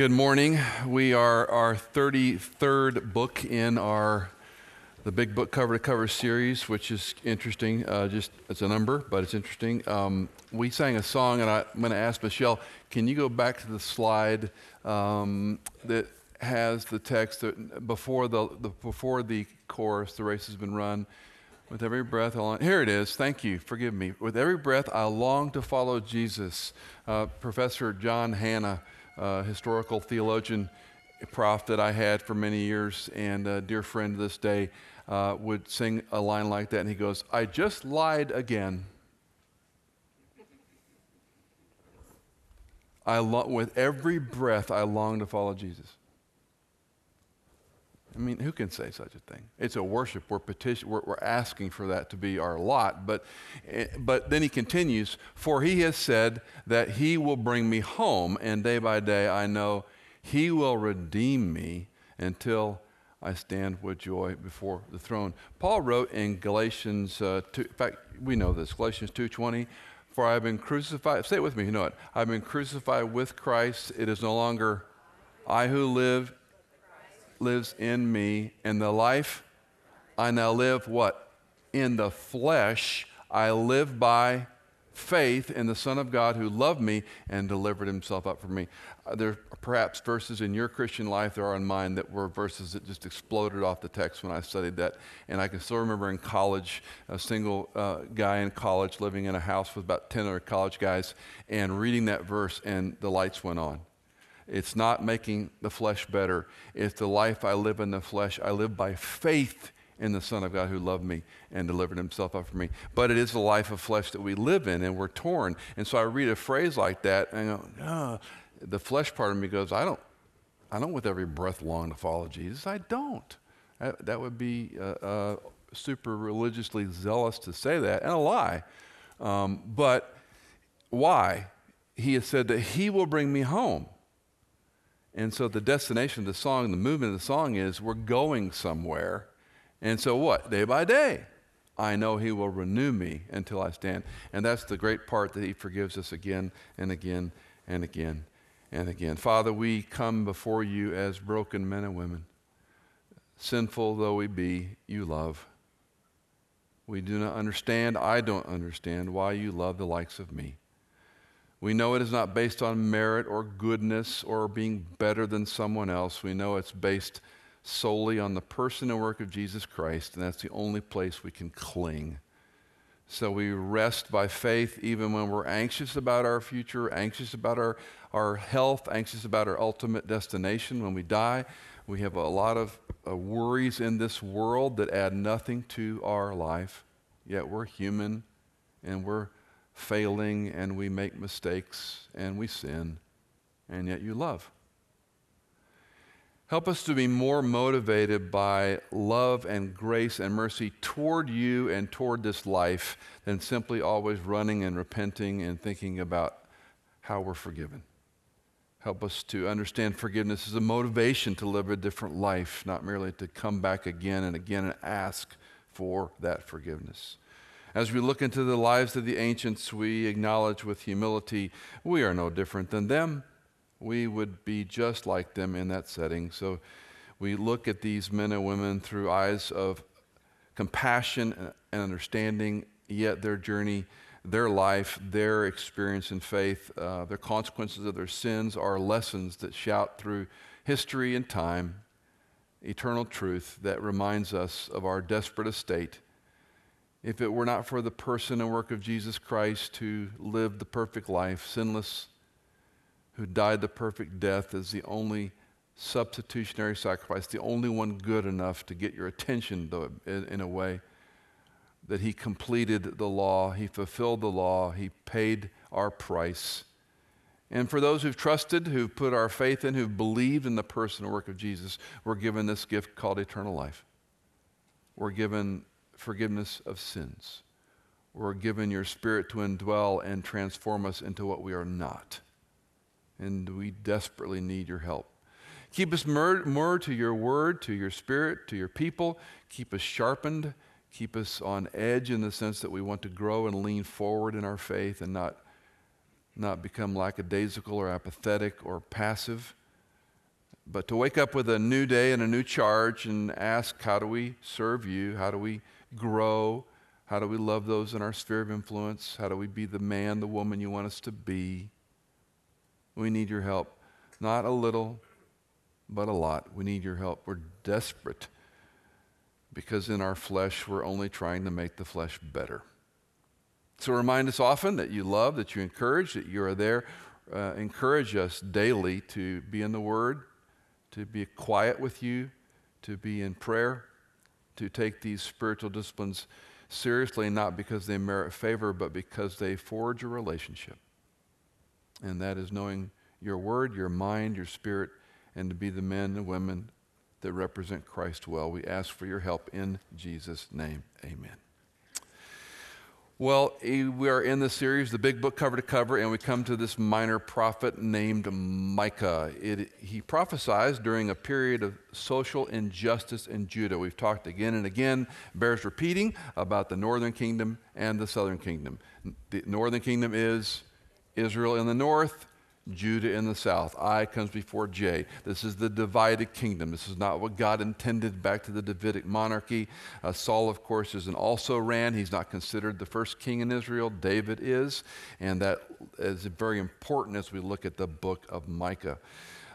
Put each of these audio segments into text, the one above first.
Good morning. We are our 33rd book in our the big book cover to cover series, which is interesting. Uh, just it's a number, but it's interesting. Um, we sang a song, and I, am going to ask Michelle, can you go back to the slide um, that has the text that before the, the before the chorus, the race has been run. With every breath, I long, here it is. Thank you. Forgive me. With every breath, I long to follow Jesus. Uh, Professor John Hannah, uh, historical theologian, prof that I had for many years, and a dear friend to this day, uh, would sing a line like that, and he goes, "I just lied again." I lo- with every breath, I long to follow Jesus. I mean, who can say such a thing? It's a worship. We're, petition, we're, we're asking for that to be our lot. But, eh, but then he continues, For he has said that he will bring me home, and day by day I know he will redeem me until I stand with joy before the throne. Paul wrote in Galatians uh, 2, in fact, we know this, Galatians 2.20, For I have been crucified, say it with me, you know it. I've been crucified with Christ. It is no longer I who live, lives in me, and the life I now live, what? In the flesh, I live by faith in the Son of God who loved me and delivered himself up for me. Uh, there are perhaps verses in your Christian life, there are in mine, that were verses that just exploded off the text when I studied that. And I can still remember in college, a single uh, guy in college living in a house with about 10 other college guys, and reading that verse, and the lights went on. It's not making the flesh better. It's the life I live in the flesh. I live by faith in the Son of God who loved me and delivered himself up for me. But it is the life of flesh that we live in and we're torn. And so I read a phrase like that and I go, oh. the flesh part of me goes, I don't, I don't with every breath long to follow Jesus. I don't. That, that would be uh, uh, super religiously zealous to say that and a lie. Um, but why? He has said that he will bring me home. And so the destination of the song, the movement of the song is we're going somewhere. And so what? Day by day, I know He will renew me until I stand. And that's the great part that He forgives us again and again and again and again. Father, we come before you as broken men and women. Sinful though we be, you love. We do not understand, I don't understand why you love the likes of me. We know it is not based on merit or goodness or being better than someone else. We know it's based solely on the person and work of Jesus Christ, and that's the only place we can cling. So we rest by faith even when we're anxious about our future, anxious about our, our health, anxious about our ultimate destination when we die. We have a lot of uh, worries in this world that add nothing to our life, yet we're human and we're failing and we make mistakes and we sin, and yet you love. Help us to be more motivated by love and grace and mercy toward you and toward this life than simply always running and repenting and thinking about how we're forgiven. Help us to understand forgiveness as a motivation to live a different life, not merely to come back again and again and ask for that forgiveness. As we look into the lives of the ancients, we acknowledge with humility we are no different than them. We would be just like them in that setting. So we look at these men and women through eyes of compassion and understanding, yet their journey, their life, their experience in faith, uh, their consequences of their sins are lessons that shout through history and time eternal truth that reminds us of our desperate estate if it were not for the person and work of Jesus Christ who lived the perfect life, sinless, who died the perfect death as the only substitutionary sacrifice, the only one good enough to get your attention, though, in a way, that he completed the law, he fulfilled the law, he paid our price. And for those who've trusted, who've put our faith in, who've believed in the person and work of Jesus, we're given this gift called eternal life. We're given forgiveness of sins. We're given your spirit to indwell and transform us into what we are not. And we desperately need your help. Keep us more, more to your word, to your spirit, to your people. Keep us sharpened. Keep us on edge in the sense that we want to grow and lean forward in our faith and not, not become lackadaisical or apathetic or passive. but to wake up with a new day and a new charge and ask, how do we serve you? How do we grow? How do we love those in our sphere of influence? How do we be the man, the woman you want us to be? We need your help. Not a little, but a lot. We need your help. We're desperate because in our flesh, we're only trying to make the flesh better. So remind us often that you love, that you encourage, that you are there. Uh, encourage us daily to be in the Word, to be quiet with you, to be in prayer, to take these spiritual disciplines seriously, not because they merit favor, but because they forge a relationship. And that is knowing your word, your mind, your spirit, and to be the men and women that represent Christ well. We ask for your help in Jesus' name. Amen. Well, eh, we are in the series, the big book cover to cover, and we come to this minor prophet named Micah. It, he prophesied during a period of social injustice in Judah. We've talked again and again, bears repeating, about the northern kingdom and the southern kingdom. The northern kingdom is Israel in the north, Judah in the south. I comes before J. This is the divided kingdom. This is not what God intended back to the Davidic monarchy. Uh, Saul, of course, is an also ran. He's not considered the first king in Israel. David is. And that is very important as we look at the book of Micah.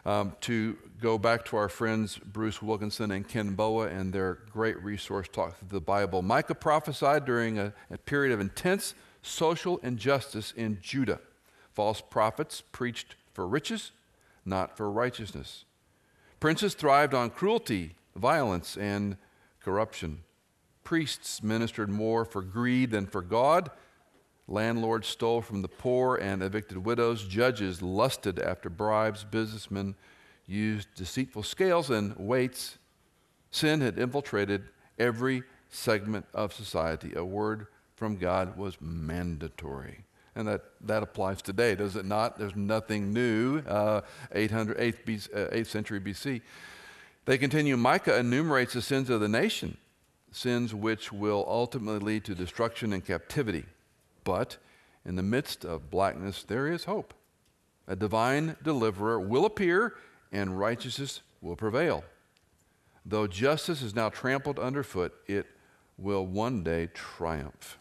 Um, to go back to our friends Bruce Wilkinson and Ken Boa and their great resource talk through the Bible. Micah prophesied during a, a period of intense social injustice in Judah. False prophets preached for riches, not for righteousness. Princes thrived on cruelty, violence, and corruption. Priests ministered more for greed than for God. Landlords stole from the poor and evicted widows. Judges lusted after bribes. Businessmen used deceitful scales and weights. Sin had infiltrated every segment of society. A word from God was mandatory. And that, that applies today, does it not? There's nothing new, uh, 800, 8th, BC, uh, 8th century BC. They continue Micah enumerates the sins of the nation, sins which will ultimately lead to destruction and captivity. But in the midst of blackness, there is hope. A divine deliverer will appear, and righteousness will prevail. Though justice is now trampled underfoot, it will one day triumph.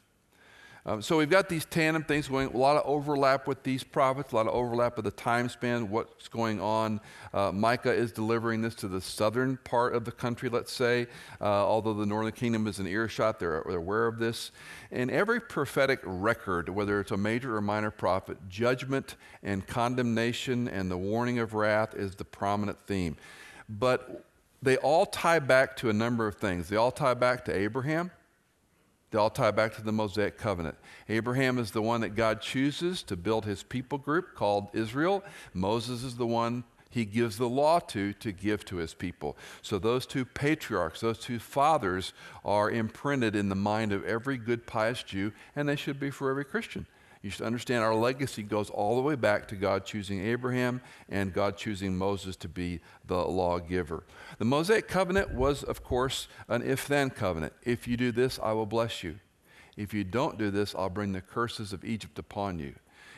Um, so we've got these tandem things going, a lot of overlap with these prophets, a lot of overlap with the time span, what's going on. Uh, Micah is delivering this to the southern part of the country, let's say, uh, although the northern kingdom is an earshot, they're, they're aware of this. In every prophetic record, whether it's a major or minor prophet, judgment and condemnation and the warning of wrath is the prominent theme. But they all tie back to a number of things. They all tie back to Abraham. They all tie back to the Mosaic covenant. Abraham is the one that God chooses to build his people group called Israel. Moses is the one he gives the law to to give to his people. So those two patriarchs, those two fathers are imprinted in the mind of every good pious Jew and they should be for every Christian. You should understand our legacy goes all the way back to God choosing Abraham and God choosing Moses to be the lawgiver. The Mosaic covenant was, of course, an if then covenant. If you do this, I will bless you. If you don't do this, I'll bring the curses of Egypt upon you.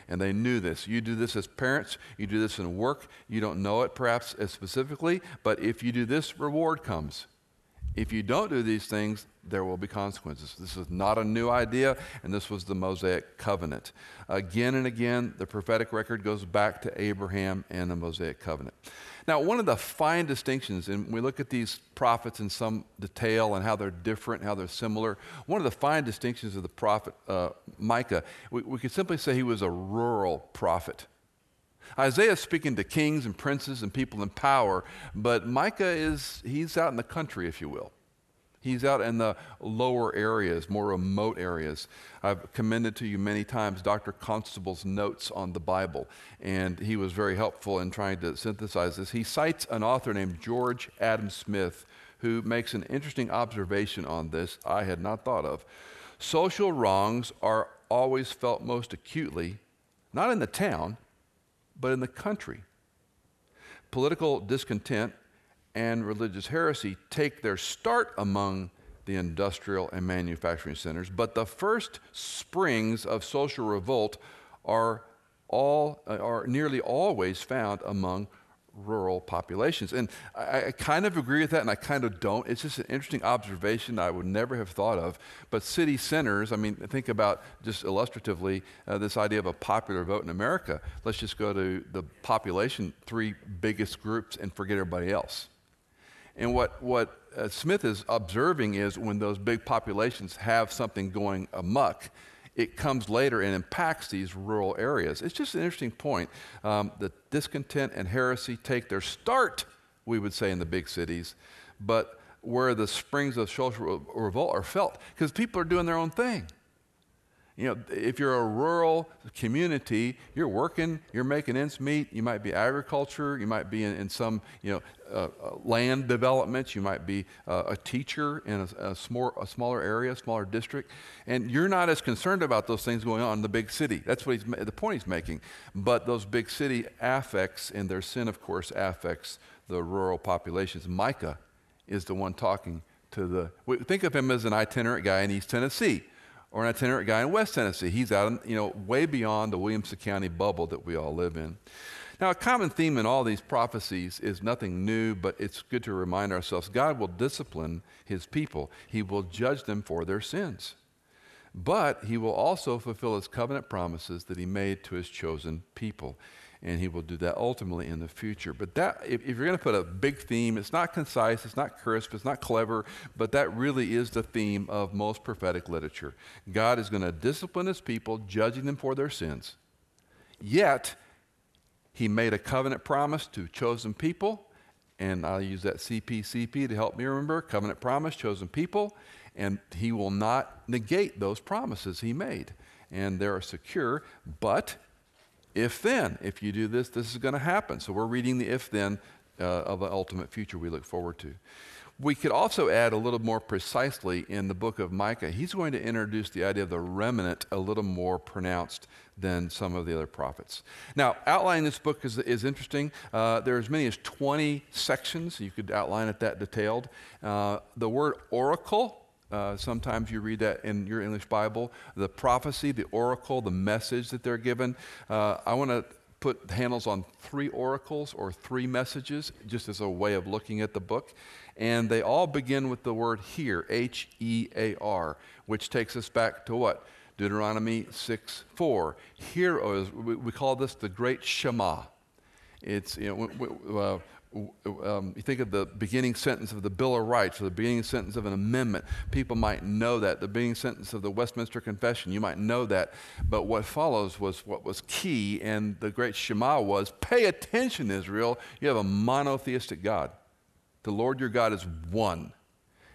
And they knew this. You do this as parents, you do this in work. You don't know it perhaps as specifically, but if you do this, reward comes. If you don't do these things, there will be consequences. This is not a new idea, and this was the Mosaic covenant. Again and again, the prophetic record goes back to Abraham and the Mosaic covenant. Now, one of the fine distinctions, and we look at these prophets in some detail and how they're different, how they're similar. One of the fine distinctions of the prophet uh, Micah, we, we could simply say he was a rural prophet. Isaiah is speaking to kings and princes and people in power, but Micah is, he's out in the country, if you will. He's out in the lower areas, more remote areas. I've commended to you many times Dr. Constable's notes on the Bible, and he was very helpful in trying to synthesize this. He cites an author named George Adam Smith who makes an interesting observation on this I had not thought of. Social wrongs are always felt most acutely, not in the town, but in the country. Political discontent and religious heresy take their start among the industrial and manufacturing centers, but the first springs of social revolt are all are nearly always found among rural populations. And I, I, kind of agree with that and I kind of don't. It's just an interesting observation I would never have thought of. But city centers, I mean, think about just illustratively uh, this idea of a popular vote in America. Let's just go to the population, three biggest groups, and forget everybody else. And what, what uh, Smith is observing is when those big populations have something going amuck, it comes later and impacts these rural areas. It's just an interesting point um, that discontent and heresy take their start, we would say, in the big cities, but where the springs of social revolt are felt, because people are doing their own thing. You know, if you're a rural community, you're working, you're making ends meet. You might be agriculture, you might be in, in some, you know, uh, uh, land developments, you might be uh, a teacher in a, a, small, a smaller area, smaller district, and you're not as concerned about those things going on in the big city. That's what he's, the point he's making. But those big city affects, and their sin, of course, affects the rural populations. Micah is the one talking to the. Think of him as an itinerant guy in East Tennessee or an itinerant guy in West Tennessee. He's out, in, you know, way beyond the Williamson County bubble that we all live in. Now, a common theme in all these prophecies is nothing new, but it's good to remind ourselves God will discipline his people, he will judge them for their sins. But he will also fulfill his covenant promises that he made to his chosen people and he will do that ultimately in the future. But that, if, if you're going to put a big theme, it's not concise, it's not crisp, it's not clever, but that really is the theme of most prophetic literature. God is going to discipline his people, judging them for their sins. Yet, he made a covenant promise to chosen people, and I'll use that CPCP to help me remember covenant promise, chosen people, and he will not negate those promises he made. And they're secure, but if then, if you do this, this is going to happen. So we're reading the if then uh, of the ultimate future we look forward to. We could also add a little more precisely in the book of Micah. He's going to introduce the idea of the remnant a little more pronounced than some of the other prophets. Now, outlining this book is, is interesting. Uh, there are as many as 20 sections. You could outline it that detailed. Uh, the word oracle uh, sometimes you read that in your English Bible. The prophecy, the oracle, the message that they're given. Uh, I want to put handles on three oracles or three messages, just as a way of looking at the book. And they all begin with the word hear, H E A R, which takes us back to what? Deuteronomy 6 4. Hear, we, we call this the great Shema. It's, you know, uh, um, you think of the beginning sentence of the Bill of Rights or the beginning sentence of an amendment, people might know that. The beginning sentence of the Westminster Confession, you might know that. But what follows was what was key, and the great Shema was pay attention, Israel. You have a monotheistic God. The Lord your God is one.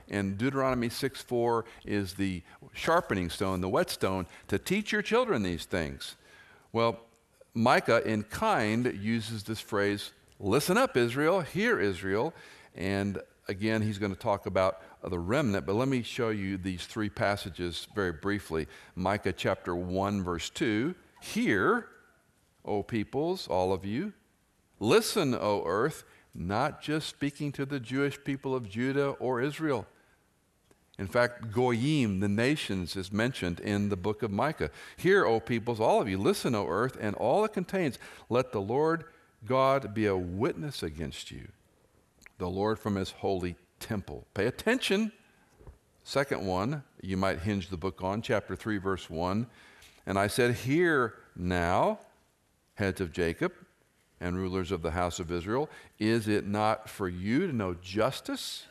And Deuteronomy 6 4 is the sharpening stone, the whetstone, to teach your children these things. Well, Micah, in kind, uses this phrase Listen up, Israel. Hear, Israel. And again, he's going to talk about the remnant, but let me show you these three passages very briefly. Micah chapter 1, verse 2. Hear, O peoples, all of you. Listen, O earth, not just speaking to the Jewish people of Judah or Israel. In fact, Goyim, the nations, is mentioned in the book of Micah. Hear, O peoples, all of you, listen, O earth, and all it contains. Let the Lord God be a witness against you, the Lord from his holy temple. Pay attention. Second one, you might hinge the book on, chapter 3, verse 1. And I said, Hear now, heads of Jacob and rulers of the house of Israel, is it not for you to know justice?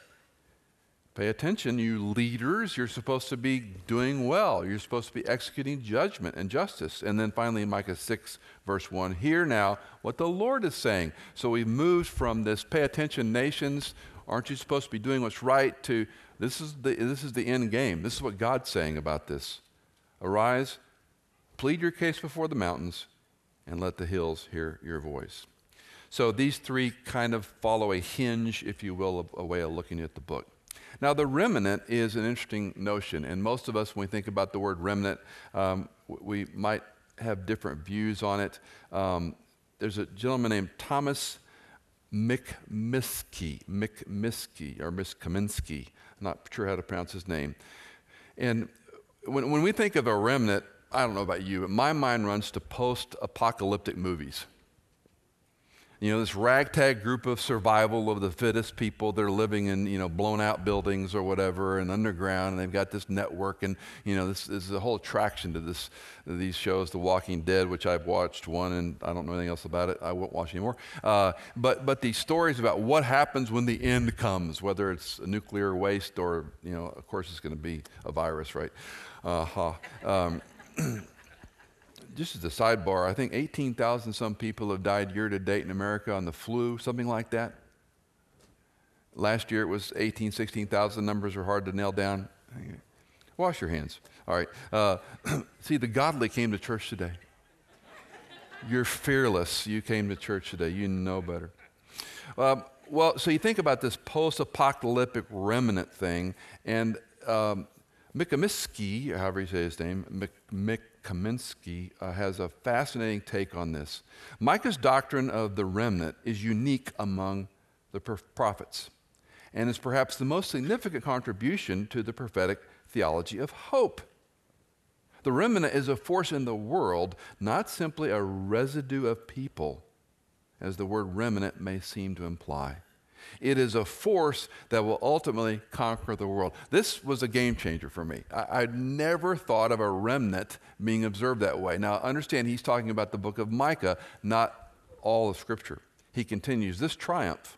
Pay attention, you leaders. You're supposed to be doing well. You're supposed to be executing judgment and justice. And then finally, Micah 6, verse 1 hear now what the Lord is saying. So we've moved from this pay attention, nations. Aren't you supposed to be doing what's right? to this is the, this is the end game. This is what God's saying about this. Arise, plead your case before the mountains, and let the hills hear your voice. So these three kind of follow a hinge, if you will, a, a way of looking at the book. Now, the remnant is an interesting notion, and most of us, when we think about the word remnant, um, we might have different views on it. Um, there's a gentleman named Thomas McMiskey, McMiskey, or Miskaminsky. I'm not sure how to pronounce his name. And when, when we think of a remnant, I don't know about you, but my mind runs to post apocalyptic movies. You know, this ragtag group of survival of the fittest people. They're living in, you know, blown out buildings or whatever and underground, and they've got this network. And, you know, this, this is a whole attraction to this, these shows, The Walking Dead, which I've watched one, and I don't know anything else about it. I won't watch anymore. Uh, but, but these stories about what happens when the end comes, whether it's a nuclear waste or, you know, of course it's going to be a virus, right? Uh-huh. Um, just as a sidebar, I think 18,000 some people have died year to date in America on the flu, something like that. Last year it was 18, 16,000. Numbers are hard to nail down. Wash your hands. All right. Uh, see, the godly came to church today. You're fearless. You came to church today. You know better. Um, well, so you think about this post apocalyptic remnant thing, and um, Mikaminsky, however you say his name, Mik- Mik- Kaminsky uh, has a fascinating take on this. Micah's doctrine of the remnant is unique among the prophets and is perhaps the most significant contribution to the prophetic theology of hope. The remnant is a force in the world, not simply a residue of people, as the word remnant may seem to imply. It is a force that will ultimately conquer the world. This was a game changer for me. I, would never thought of a remnant being observed that way. Now, understand, he's talking about the book of Micah, not all of Scripture. He continues this triumph,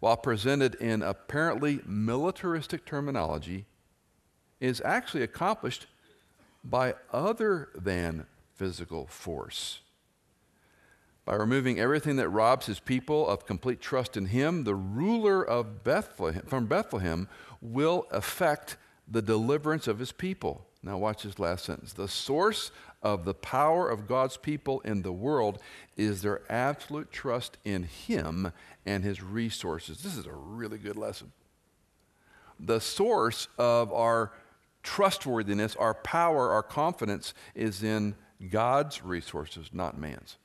while presented in apparently militaristic terminology, is actually accomplished by other than physical force. By removing everything that robs his people of complete trust in him, the ruler of Bethlehem, from Bethlehem will affect the deliverance of his people. Now, watch this last sentence. The source of the power of God's people in the world is their absolute trust in him and his resources. This is a really good lesson. The source of our trustworthiness, our power, our confidence is in God's resources, not man's.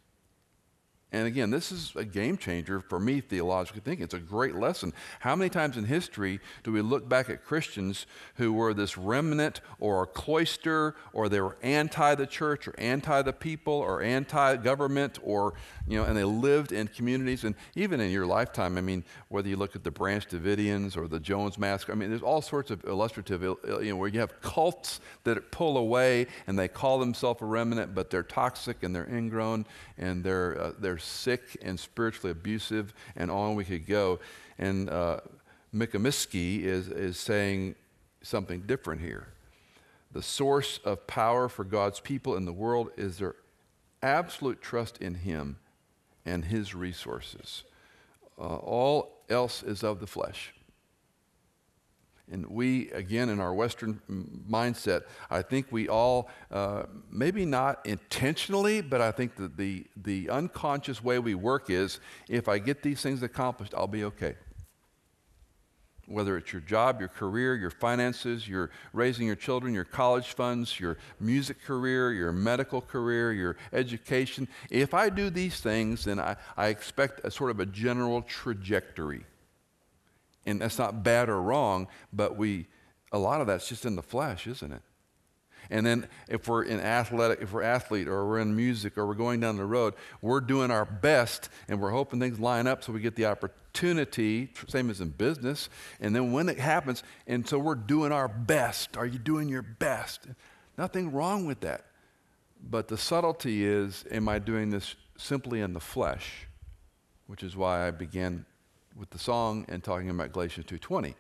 And again, this is a game changer for me theologically thinking. It's a great lesson. How many times in history do we look back at Christians who were this remnant or a cloister or they were anti the church or anti the people or anti government or, you know, and they lived in communities. And even in your lifetime, I mean, whether you look at the Branch Davidians or the Jones Massacre, I mean, there's all sorts of illustrative, you know, where you have cults that pull away and they call themselves a remnant, but they're toxic and they're ingrown and they're, uh, they're sick and spiritually abusive, and on we could go. And uh, Mikaminsky is, is saying something different here. The source of power for God's people in the world is their absolute trust in Him and His resources. Uh, all else is of the flesh. And we, again, in our Western mindset, I think we all, uh, maybe not intentionally, but I think that the, the unconscious way we work is if I get these things accomplished, I'll be okay. Whether it's your job, your career, your finances, your raising your children, your college funds, your music career, your medical career, your education. If I do these things, then I, I expect a sort of a general trajectory. And that's not bad or wrong, but we, a lot of that's just in the flesh, isn't it? And then if we're in athletic, if we're athlete or we're in music or we're going down the road, we're doing our best and we're hoping things line up so we get the opportunity, same as in business. And then when it happens, and so we're doing our best. Are you doing your best? Nothing wrong with that. But the subtlety is, am I doing this simply in the flesh? Which is why I began with the song and talking about Galatians 2:20.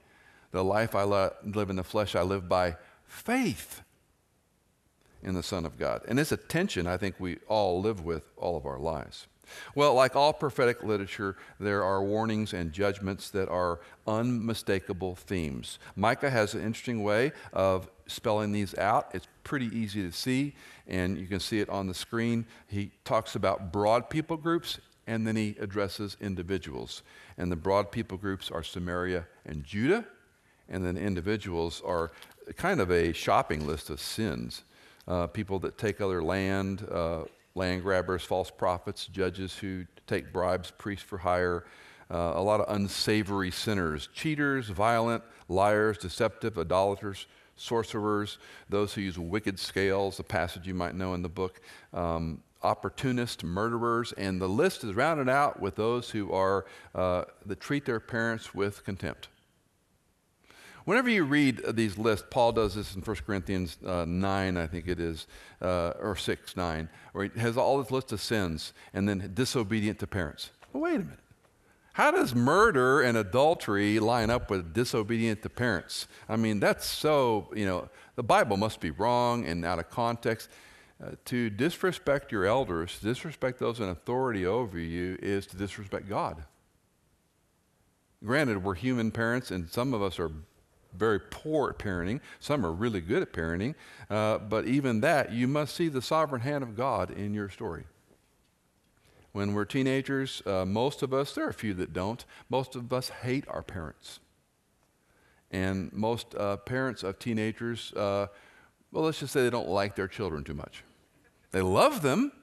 The life I live in the flesh I live by faith in the Son of God. And it's a tension I think we all live with all of our lives. Well, like all prophetic literature, there are warnings and judgments that are unmistakable themes. Micah has an interesting way of spelling these out. It's pretty easy to see, and you can see it on the screen. He talks about broad people groups and then he addresses individuals. And the broad people groups are Samaria and Judah, and then individuals are kind of a shopping list of sins. Uh, people that take other land, uh, land grabbers, false prophets, judges who take bribes, priests for hire, uh, a lot of unsavory sinners, cheaters, violent, liars, deceptive, idolaters, sorcerers, those who use wicked scales, a passage you might know in the book. Um, opportunists, murderers, and the list is rounded out with those who are uh, that treat their parents with contempt. Whenever you read these lists, Paul does this in 1 Corinthians uh, 9, I think it is, uh, or 6, 9, where he has all this list of sins and then disobedient to parents. Well, wait a minute. How does murder and adultery line up with disobedient to parents? I mean, that's so, you know, the Bible must be wrong and out of context. Uh, to disrespect your elders, disrespect those in authority over you, is to disrespect God. Granted, we're human parents, and some of us are very poor at parenting. Some are really good at parenting. Uh, but even that, you must see the sovereign hand of God in your story. When we're teenagers, uh, most of us, there are a few that don't, most of us hate our parents. And most uh, parents of teenagers, uh, well, let's just say they don't like their children too much. They love them,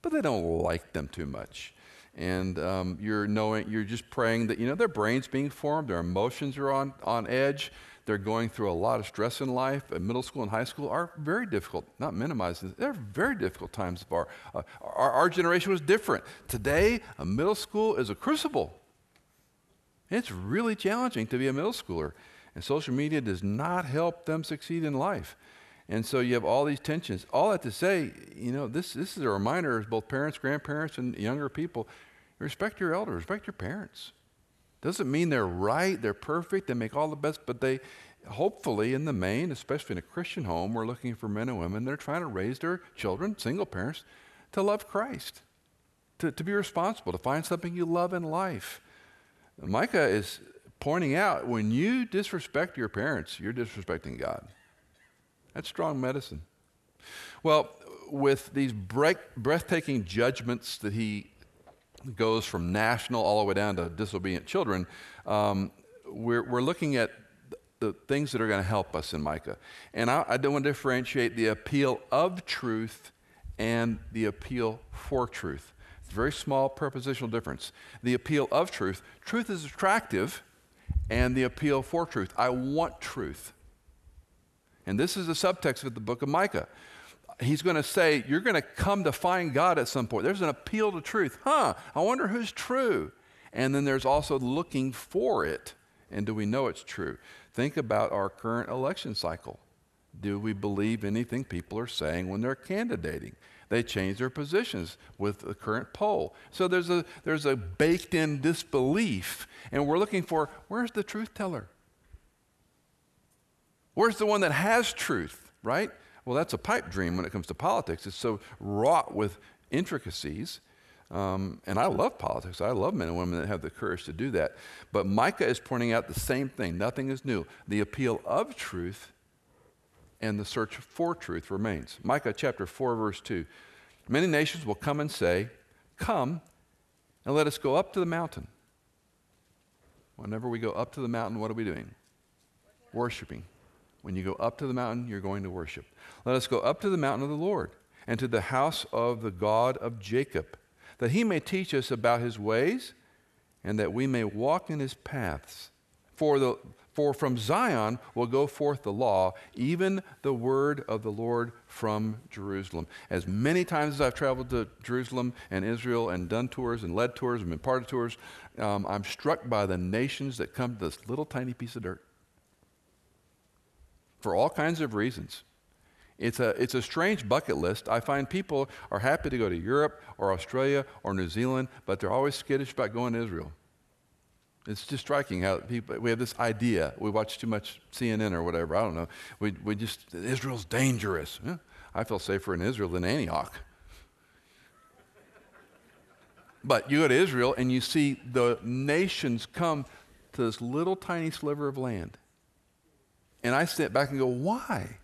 but they don't like them too much and um, you're knowing you're just praying that you know their brains being formed their emotions are on, on edge they're going through a lot of stress in life. Uh, middle school and high school are very difficult, not minimizing, they're very difficult times of our, uh, our, our generation was different. Today, a middle school is a crucible. It's really challenging to be a middle schooler, and social media does not help them succeed in life. And so you have all these tensions. All that to say, you know, this, this is a reminder as both parents, grandparents, and younger people respect your elders, respect your parents. Doesn't mean they're right, they're perfect, they make all the best, but they, hopefully, in the main, especially in a Christian home, we're looking for men and women that are trying to raise their children, single parents, to love Christ, to, to be responsible, to find something you love in life. Micah is pointing out when you disrespect your parents, you're disrespecting God. That's strong medicine. Well, with these break, breathtaking judgments that he goes from national all the way down to disobedient children, um, we're, we're looking at the things that are going to help us in Micah. And I, I don't want to differentiate the appeal of truth and the appeal for truth. It's a very small prepositional difference. The appeal of truth, truth is attractive, and the appeal for truth. I want truth. And this is the subtext of the book of Micah he's going to say, You're going to come to find God at some point. There's an appeal to truth. Huh, I wonder who's true. And then there's also looking for it. And do we know it's true? Think about our current election cycle. Do we believe anything people are saying when they're candidating? They change their positions with the current poll. So there's a, there's a baked in disbelief, and we're looking for where's the truth teller? Where's the one that has truth, right? Well, that's a pipe dream when it comes to politics. It's so wrought with intricacies. Um, and I love politics. I love men and women that have the courage to do that. But Micah is pointing out the same thing. Nothing is new. The appeal of truth and the search for truth remains. Micah chapter 4, verse 2. Many nations will come and say, Come and let us go up to the mountain. Whenever we go up to the mountain, what are we doing? Worshipping. When you go up to the mountain, you're going to worship. Let us go up to the mountain of the Lord and to the house of the God of Jacob, that he may teach us about his ways and that we may walk in his paths. For, the, for from Zion will go forth the law, even the word of the Lord from Jerusalem. As many times as I've traveled to Jerusalem and Israel and done tours and led tours and been part of tours, um, I'm struck by the nations that come to this little tiny piece of dirt for all kinds of reasons. It's a, it's a strange bucket list. I find people are happy to go to Europe or Australia or New Zealand, but they're always skittish about going to Israel. It's just striking how people, we have this idea. We watch too much CNN or whatever. I don't know. We, we just, Israel's dangerous. Yeah, I feel safer in Israel than Antioch. But you go to Israel and you see the nations come to this little tiny sliver of land. And I sit back and go, why?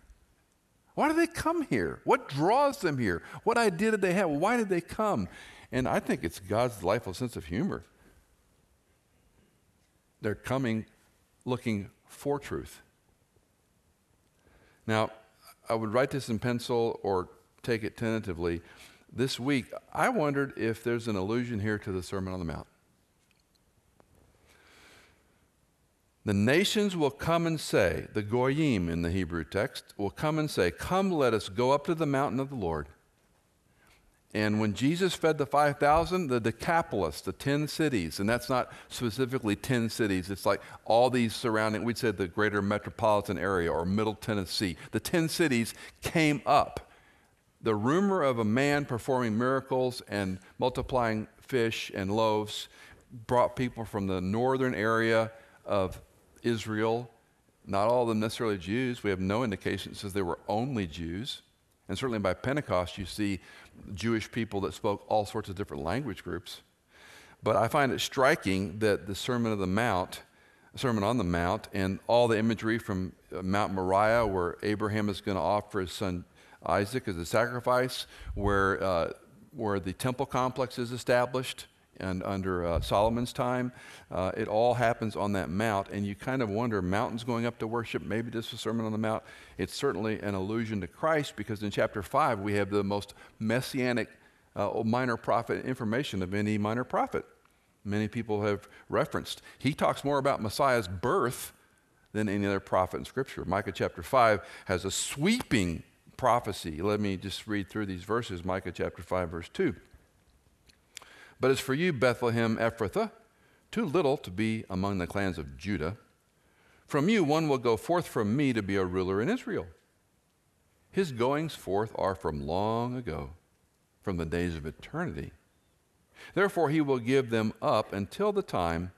Why do they come here? What draws them here? What idea did they have? Why did they come? And I think it's God's delightful sense of humor. They're coming looking for truth. Now, I would write this in pencil or take it tentatively. This week, I wondered if there's an allusion here to the Sermon on the Mount. The nations will come and say, the Goyim in the Hebrew text will come and say, Come, let us go up to the mountain of the Lord, And when Jesus fed the 5,000, the Decapolis, the 10 cities, and that's not specifically 10 cities, it's like all these surrounding, we'd say the greater metropolitan area or middle Tennessee. The 10 cities came up. The rumor of a man performing miracles and multiplying fish and loaves brought people from the northern area of Israel, not all of them necessarily Jews. We have no indication that says they were only Jews. And certainly by Pentecost, you see Jewish people that spoke all sorts of different language groups. But I find it striking that the Sermon of the Mount, Sermon on the Mount, and all the imagery from uh, Mount Moriah, where Abraham is going to offer his son Isaac as a sacrifice, where, uh, where the temple complex is established, and under uh, Solomon's time. Uh, it all happens on that mount, and you kind of wonder mountains going up to worship, maybe this was Sermon on the Mount. It's certainly an allusion to Christ because in chapter 5 we have the most messianic uh, minor prophet information of any minor prophet. Many people have referenced. He talks more about Messiah's birth than any other prophet in Scripture. Micah chapter 5 has a sweeping prophecy. Let me just read through these verses. Micah chapter 5, verse 2. But as for you, Bethlehem Ephrathah, too little to be among the clans of Judah, from you one will go forth from me to be a ruler in Israel. His goings forth are from long ago, from the days of eternity. Therefore, he will give them up until the time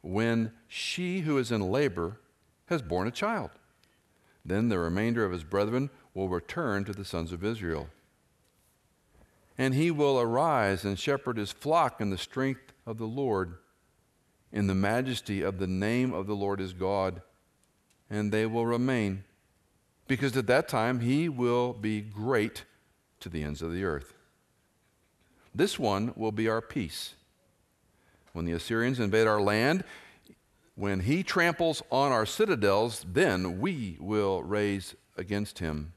when she who is in labor has borne a child. Then the remainder of his brethren will return to the sons of Israel and he will arise and shepherd his flock in the strength of the Lord, in the majesty of the name of the Lord his God, and they will remain, because at that time he will be great to the ends of the earth. This one will be our peace. When the Assyrians invade our land, when he tramples on our citadels, then we will raise against him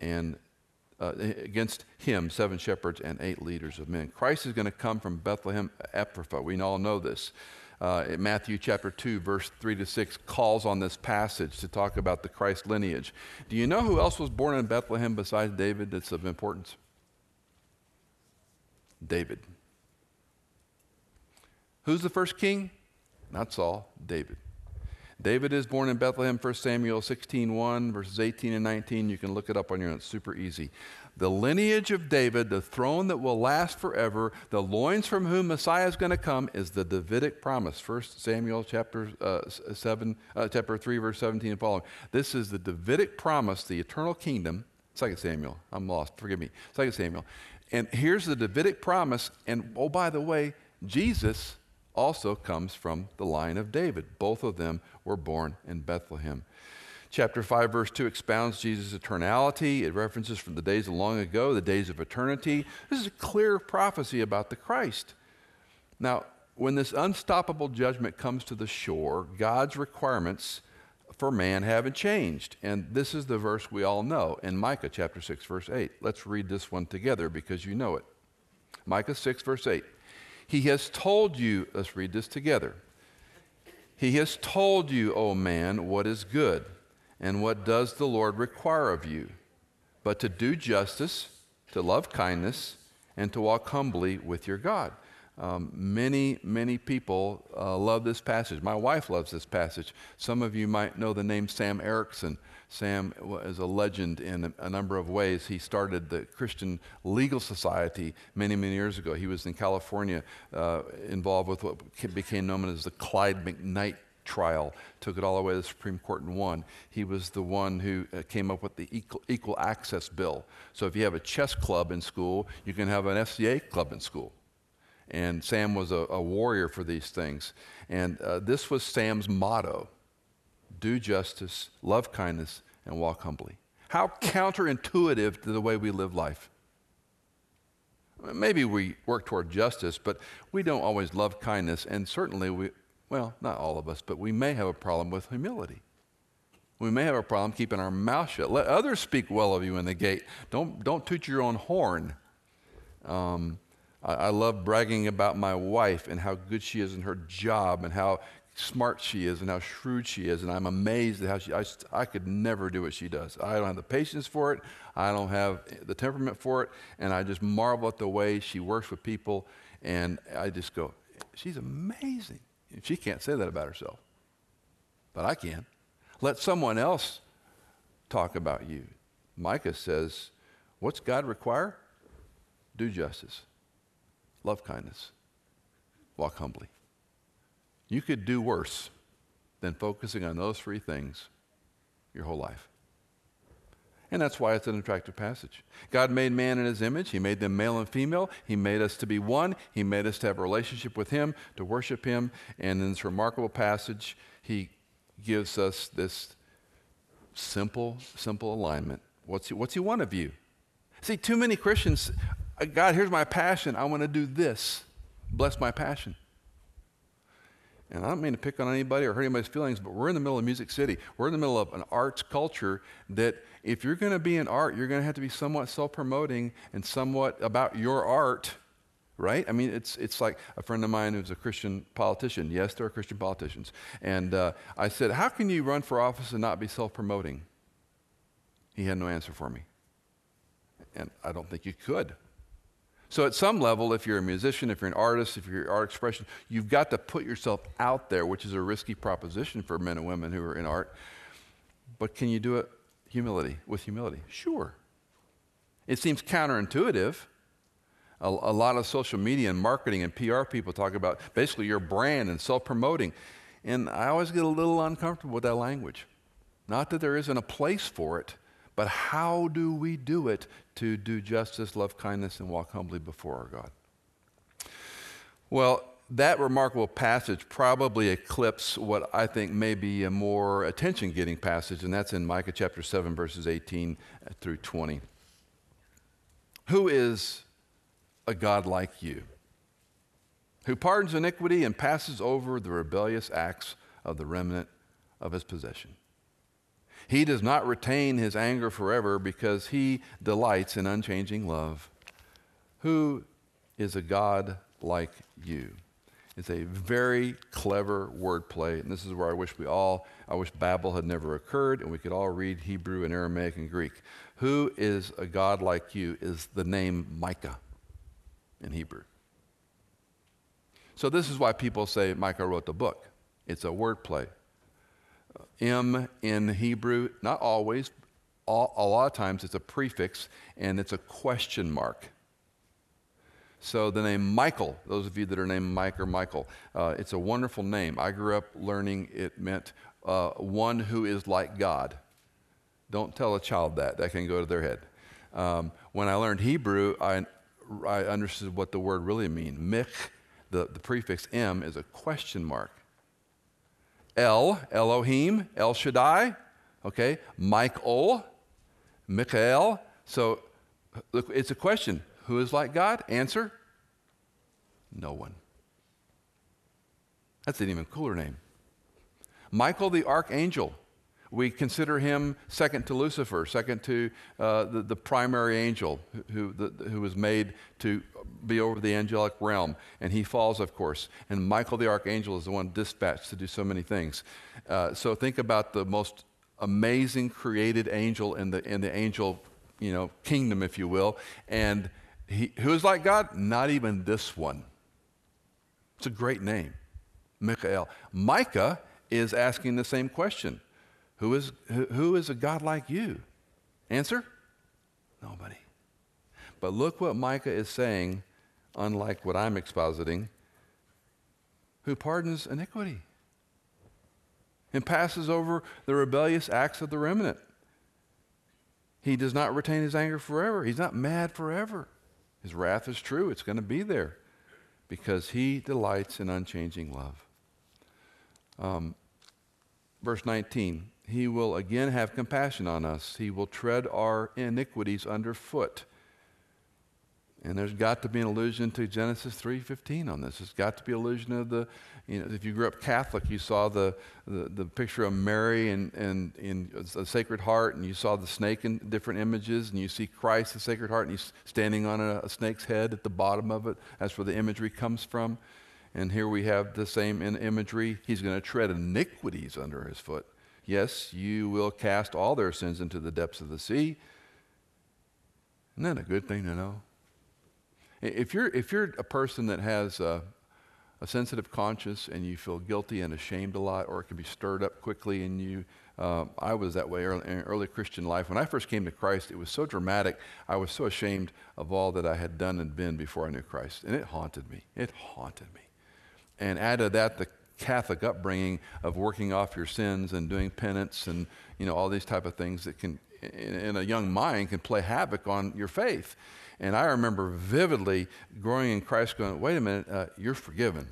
and uh, against him seven shepherds and eight leaders of men. Christ is going to come from Bethlehem Ephrathah. We all know this. Uh, Matthew chapter 2, verse 3 to 6, calls on this passage to talk about the Christ lineage. Do you know who else was born in Bethlehem besides David that's of importance? David. Who's the first king? Not Saul, David. David is born in Bethlehem, 1 Samuel 16:1, verses 18 and 19. You can look it up on your own. It's super easy. The lineage of David, the throne that will last forever, the loins from whom Messiah is going to come, is the Davidic promise. 1 Samuel chapter uh, 7, uh, chapter 3, verse 17 and following. This is the Davidic promise, the eternal kingdom. 2 Samuel. I'm lost. Forgive me. 2 Samuel. And here's the Davidic promise. And oh, by the way, Jesus also comes from the line of David. Both of them were born in Bethlehem. Chapter 5, verse 2 expounds Jesus' eternality. It references from the days of long ago, the days of eternity. This is a clear prophecy about the Christ. Now, when this unstoppable judgment comes to the shore, God's requirements for man haven't changed. And this is the verse we all know in Micah chapter 6, verse 8. Let's read this one together because you know it. Micah 6, verse 8. He has told you, let's read this together. He has told you, O man, what is good, and what does the Lord require of you, but to do justice, to love kindness, and to walk humbly with your God. Um, many, many people uh, love this passage. My wife loves this passage. Some of you might know the name Sam Erickson. Sam is a legend in a number of ways. He started the Christian Legal Society many, many years ago. He was in California uh, involved with what became known as the Clyde McKnight trial, took it all the way to the Supreme Court and won. He was the one who uh, came up with the equal, equal access bill. So if you have a chess club in school, you can have an FCA club in school. And Sam was a, a warrior for these things. And uh, this was Sam's motto do justice, love kindness, and walk humbly. How counterintuitive to the way we live life. Maybe we work toward justice, but we don't always love kindness, and certainly we, well, not all of us, but we may have a problem with humility. We may have a problem keeping our mouth shut. Let others speak well of you in the gate. Don't, don't toot your own horn. Um, I, I love bragging about my wife and how good she is in her job and how smart she is and how shrewd she is. And I'm amazed at how she, I, I could never do what she does. I don't have the patience for it. I don't have the temperament for it. And I just marvel at the way she works with people. And I just go, she's amazing. She can't say that about herself, but I can. Let someone else talk about you. Micah says, What's God require? Do justice, love kindness, walk humbly. You could do worse than focusing on those three things your whole life. And that's why it's an attractive passage. God made man in his image. He made them male and female. He made us to be one. He made us to have a relationship with him, to worship him. And in this remarkable passage, he gives us this simple, simple alignment. What's he, what's he want of you? See, too many Christians, uh, God, here's my passion. I want to do this. Bless my passion. And I don't mean to pick on anybody or hurt anybody's feelings, but we're in the middle of Music City. We're in the middle of an arts culture that if you're going to be in art, you're going to have to be somewhat self promoting and somewhat about your art, right? I mean, it's, it's like a friend of mine who's a Christian politician. Yes, there are Christian politicians. And uh, I said, How can you run for office and not be self promoting? He had no answer for me. And I don't think you could. So, at some level, if you're a musician, if you're an artist, if you're art expression, you've got to put yourself out there, which is a risky proposition for men and women who are in art. But can you do it humility with humility? Sure. It seems counterintuitive. A, a lot of social media and marketing and PR people talk about basically your brand and self promoting. And I always get a little uncomfortable with that language. Not that there isn't a place for it, but how do we do it to do justice, love kindness, and walk humbly before our God? Well, that remarkable passage probably eclipses what I think may be a more attention getting passage, and that's in Micah chapter 7, verses 18 through 20. Who is a God like you, who pardons iniquity and passes over the rebellious acts of the remnant of his possession? He does not retain his anger forever because he delights in unchanging love. Who is a God like you? It's a very clever wordplay, and this is where I wish we all, I wish Babel had never occurred, and we could all read Hebrew and Aramaic and Greek. Who is a God like you is the name Micah in Hebrew. So this is why people say Micah wrote the book. It's a wordplay. M in Hebrew, not always, a lot of times it's a prefix and it's a question mark. So the name Michael, those of you that are named Mike or Michael, uh, it's a wonderful name. I grew up learning it meant uh, one who is like God. Don't tell a child that, that can go to their head. Um, when I learned Hebrew, I, I understood what the word really means. Mich, the, the prefix M, is a question mark. El, Elohim, El Shaddai, okay, Michael, Michael. So look, it's a question. Who is like God? Answer no one. That's an even cooler name. Michael the archangel. We consider him second to Lucifer, second to uh, the, the primary angel who, the, who was made to be over the angelic realm. And he falls, of course. And Michael the archangel is the one dispatched to do so many things. Uh, so think about the most amazing created angel in the, in the angel you know, kingdom, if you will. And he, who is like God? Not even this one. It's a great name, Michael. Micah is asking the same question. Who is, who, is a God like you? Answer? Nobody. But look what Micah is saying, unlike what I'm expositing, who pardons iniquity and passes over the rebellious acts of the remnant. He does not retain his anger forever. He's not mad forever. His wrath is true, it's going to be there because he delights in unchanging love. Um, verse 19 he will again have compassion on us. He will tread our iniquities underfoot. And there's got to be an allusion to Genesis 3:15 on this. There's got to be an allusion of the, you know, if you grew up Catholic, you saw the, the, the picture of Mary and, and in the Sacred Heart, and you saw the snake in different images, and you see Christ, the Sacred Heart, and he's standing on a, a snake's head at the bottom of it. That's where the imagery comes from. And here we have the same in imagery. He's going to tread iniquities under his foot. Yes, you will cast all their sins into the depths of the sea. Isn't that a good thing to know? If you're, if you're a person that has a, a sensitive conscience and you feel guilty and ashamed a lot, or it can be stirred up quickly and you uh, I was that way early, in early Christian life. When I first came to Christ, it was so dramatic. I was so ashamed of all that I had done and been before I knew Christ. And it haunted me. It haunted me. And add to that the Catholic upbringing of working off your sins and doing penance and you know all these type of things that can, in, a young mind, can play havoc on your faith. And I remember vividly growing in Christ, going, "Wait a minute, uh, you're forgiven.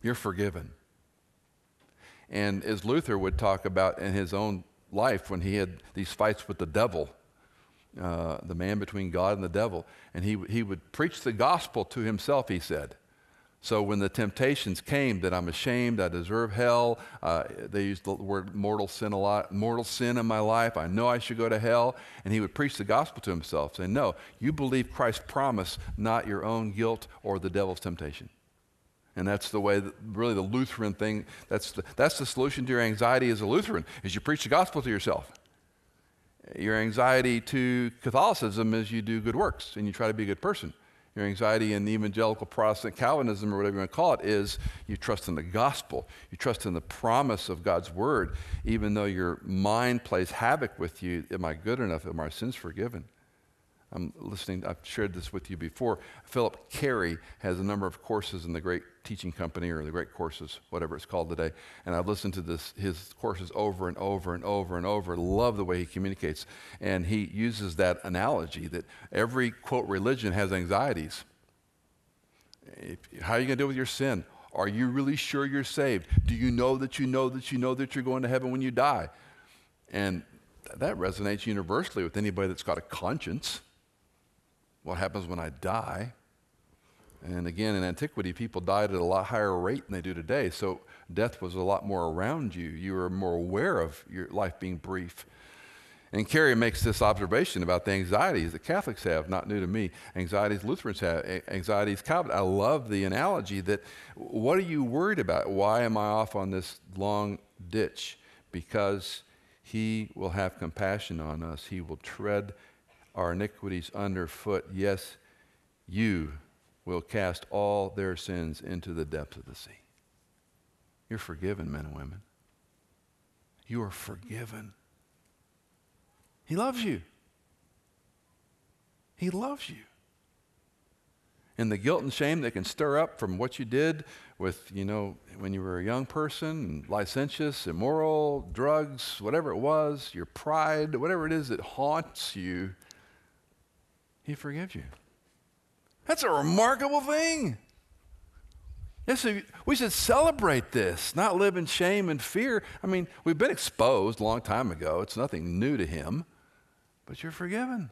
You're forgiven." And as Luther would talk about in his own life when he had these fights with the devil, uh, the man between God and the devil, and he, he would preach the gospel to himself, he said. So when the temptations came that I'm ashamed, I deserve hell, uh, they used the word mortal sin a lot, mortal sin in my life, I know I should go to hell. And he would preach the gospel to himself, saying, No, you believe Christ's promise, not your own guilt or the devil's temptation. And that's the way, that, really, the Lutheran thing, that's the, that's the solution to your anxiety as a Lutheran, is you preach the gospel to yourself. Your anxiety to Catholicism is you do good works and you try to be a good person. Your anxiety in the evangelical Protestant Calvinism, or whatever you want to call it, is you trust in the gospel. You trust in the promise of God's word, even though your mind plays havoc with you. Am I good enough? Am my sins forgiven? I'm listening, I've shared this with you before. Phillip Cary has a number of courses in the Great Teaching Company or the Great Courses, whatever it's called today. And I've listened to this, his courses over and over and over and over. Love the way he communicates. And he uses that analogy that every, quote, religion has anxieties. If, how are you going to deal with your sin? Are you really sure you're saved? Do you know that you know that you know that you're going to heaven when you die? And that resonates universally with anybody that's got a conscience what happens when I die. And again, in antiquity, people died at a lot higher rate than they do today. So death was a lot more around you. You were more aware of your life being brief. And Cary makes this observation about the anxieties that Catholics have, not new to me. Anxieties Lutherans have, anxieties Calvin. I love the analogy that what are you worried about? Why am I off on this long ditch? Because he will have compassion on us. He will tread our iniquities underfoot, yes, you will cast all their sins into the depths of the sea. You're forgiven, men and women. You are forgiven. He loves you. He loves you. And the guilt and shame that can stir up from what you did with, you know, when you were a young person, licentious, immoral, drugs, whatever it was, your pride, whatever it is that haunts you, he forgives you. That's a remarkable thing. Yes, we should celebrate this, not live in shame and fear. I mean, we've been exposed a long time ago. It's nothing new to him, but you're forgiven.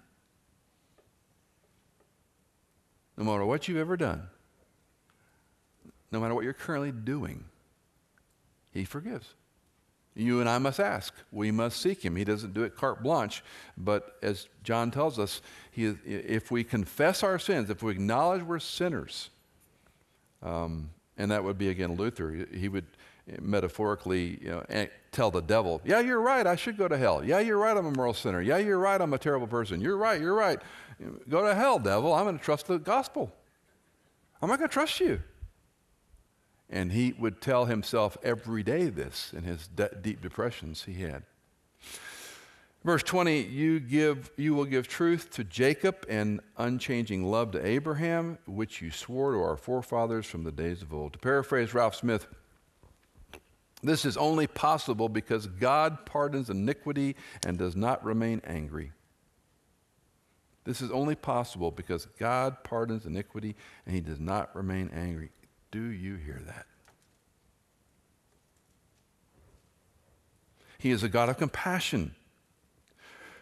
No matter what you've ever done, no matter what you're currently doing, he forgives. You and I must ask. We must seek him. He doesn't do it carte blanche, but as John tells us, he, if we confess our sins, if we acknowledge we're sinners, um, and that would be again Luther, he would metaphorically you know, tell the devil, Yeah, you're right, I should go to hell. Yeah, you're right, I'm a moral sinner. Yeah, you're right, I'm a terrible person. You're right, you're right. Go to hell, devil. I'm going to trust the gospel. I'm not going to trust you. And he would tell himself every day this in his de- deep depressions he had. Verse 20, you, give, you will give truth to Jacob and unchanging love to Abraham, which you swore to our forefathers from the days of old. To paraphrase Ralph Smith, this is only possible because God pardons iniquity and does not remain angry. This is only possible because God pardons iniquity and he does not remain angry. Do you hear that? He is a God of compassion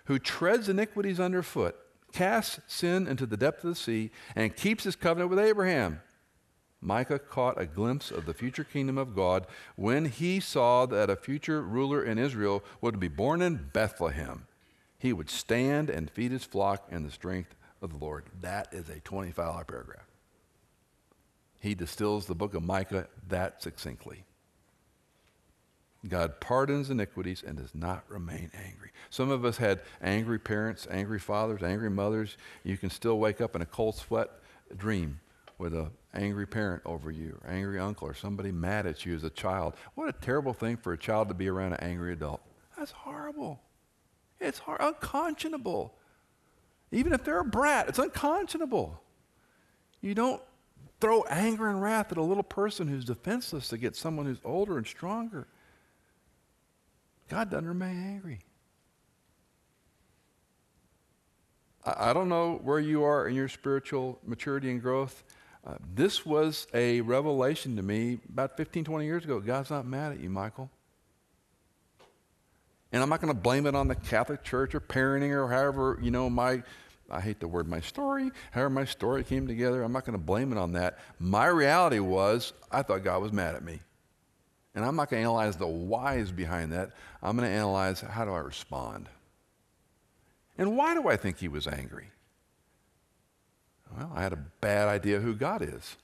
who treads iniquities underfoot, casts sin into the depth of the sea, and keeps his covenant with Abraham. Micah caught a glimpse of the future kingdom of God when he saw that a future ruler in Israel would be born in Bethlehem. He would stand and feed his flock in the strength of the Lord. That is a 25 hour paragraph. he distills the book of Micah that succinctly. God pardons iniquities and does not remain angry. Some of us had angry parents, angry fathers, angry mothers. You can still wake up in a cold sweat dream with an angry parent over you, or angry uncle, or somebody mad at you as a child. What a terrible thing for a child to be around an angry adult. That's horrible. It's unconscionable. Even if they're a brat, it's unconscionable. You don't throw anger and wrath at a little person who's defenseless to get someone who's older and stronger. God doesn't remain angry. I, I don't know where you are in your spiritual maturity and growth. Uh, this was a revelation to me about 15, 20 years ago. God's not mad at you, Michael. And I'm not going to blame it on the Catholic Church or parenting or however, you know, my, I hate the word my story, however my story came together. I'm not going to blame it on that. My reality was I thought God was mad at me. And I'm not going to analyze the whys behind that. I'm going to analyze how do I respond? And why do I think he was angry? Well, I had a bad idea who God is.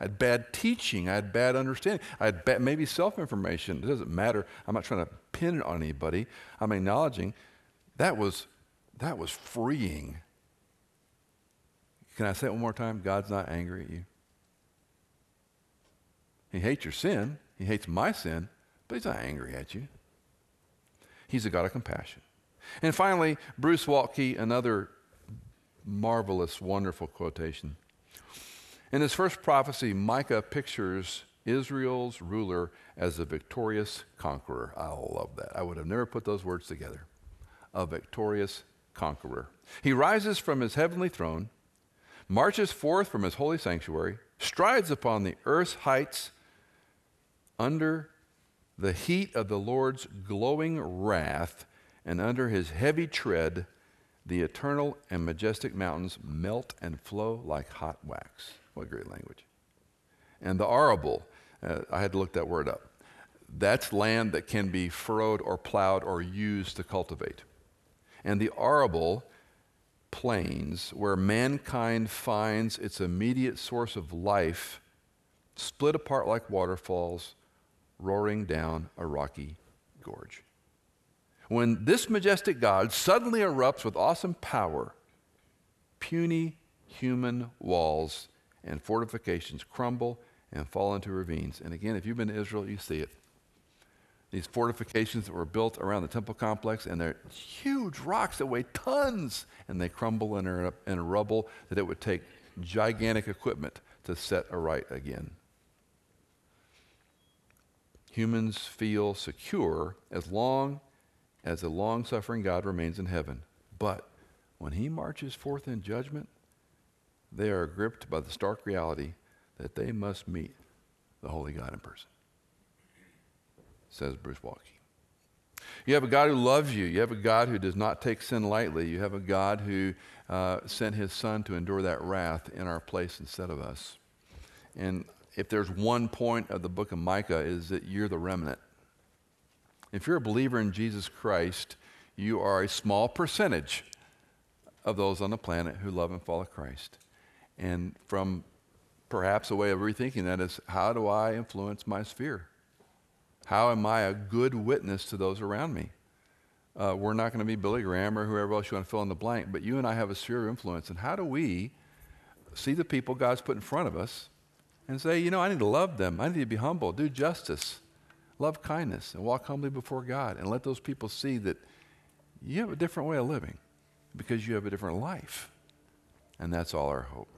I had bad teaching. I had bad understanding. I had bad, maybe self information. It doesn't matter. I'm not trying to pin it on anybody. I'm acknowledging that was, that was freeing. Can I say it one more time? God's not angry at you. He hates your sin. He hates my sin, but he's not angry at you. He's a God of compassion. And finally, Bruce Waltke, another marvelous, wonderful quotation. In his first prophecy, Micah pictures Israel's ruler as a victorious conqueror. I love that. I would have never put those words together. A victorious conqueror. He rises from his heavenly throne, marches forth from his holy sanctuary, strides upon the earth's heights under the heat of the Lord's glowing wrath and under his heavy tread, the eternal and majestic mountains melt and flow like hot wax. What great language. And the arable, uh, I had to look that word up. That's land that can be furrowed or plowed or used to cultivate. And the arable plains, where mankind finds its immediate source of life, split apart like waterfalls, roaring down a rocky gorge. When this majestic God suddenly erupts with awesome power, puny human walls and fortifications crumble and fall into ravines. And again, if you've been to Israel, you see it. These fortifications that were built around the temple complex, and they're huge rocks that weigh tons, and they crumble and are in a rubble that it would take gigantic equipment to set aright again humans feel secure as long as the long suffering God remains in heaven. But when he marches forth in judgment, they are gripped by the stark reality that they must meet the holy God in person, says Bruce Waltke. You have a God who loves you. You have a God who does not take sin lightly. You have a God who uh, sent his son to endure that wrath in our place instead of us. And if there's one point of the book of Micah, is that you're the remnant. If you're a believer in Jesus Christ, you are a small percentage of those on the planet who love and follow Christ. And from perhaps a way of rethinking that is how do I influence my sphere? How am I a good witness to those around me? Uh, we're not going to be Billy Graham or whoever else you want to fill in the blank, but you and I have a sphere of influence. And how do we see the people God's put in front of us and say, you know, I need to love them. I need to be humble, do justice, love kindness, and walk humbly before God. And let those people see that you have a different way of living because you have a different life. And that's all our hope.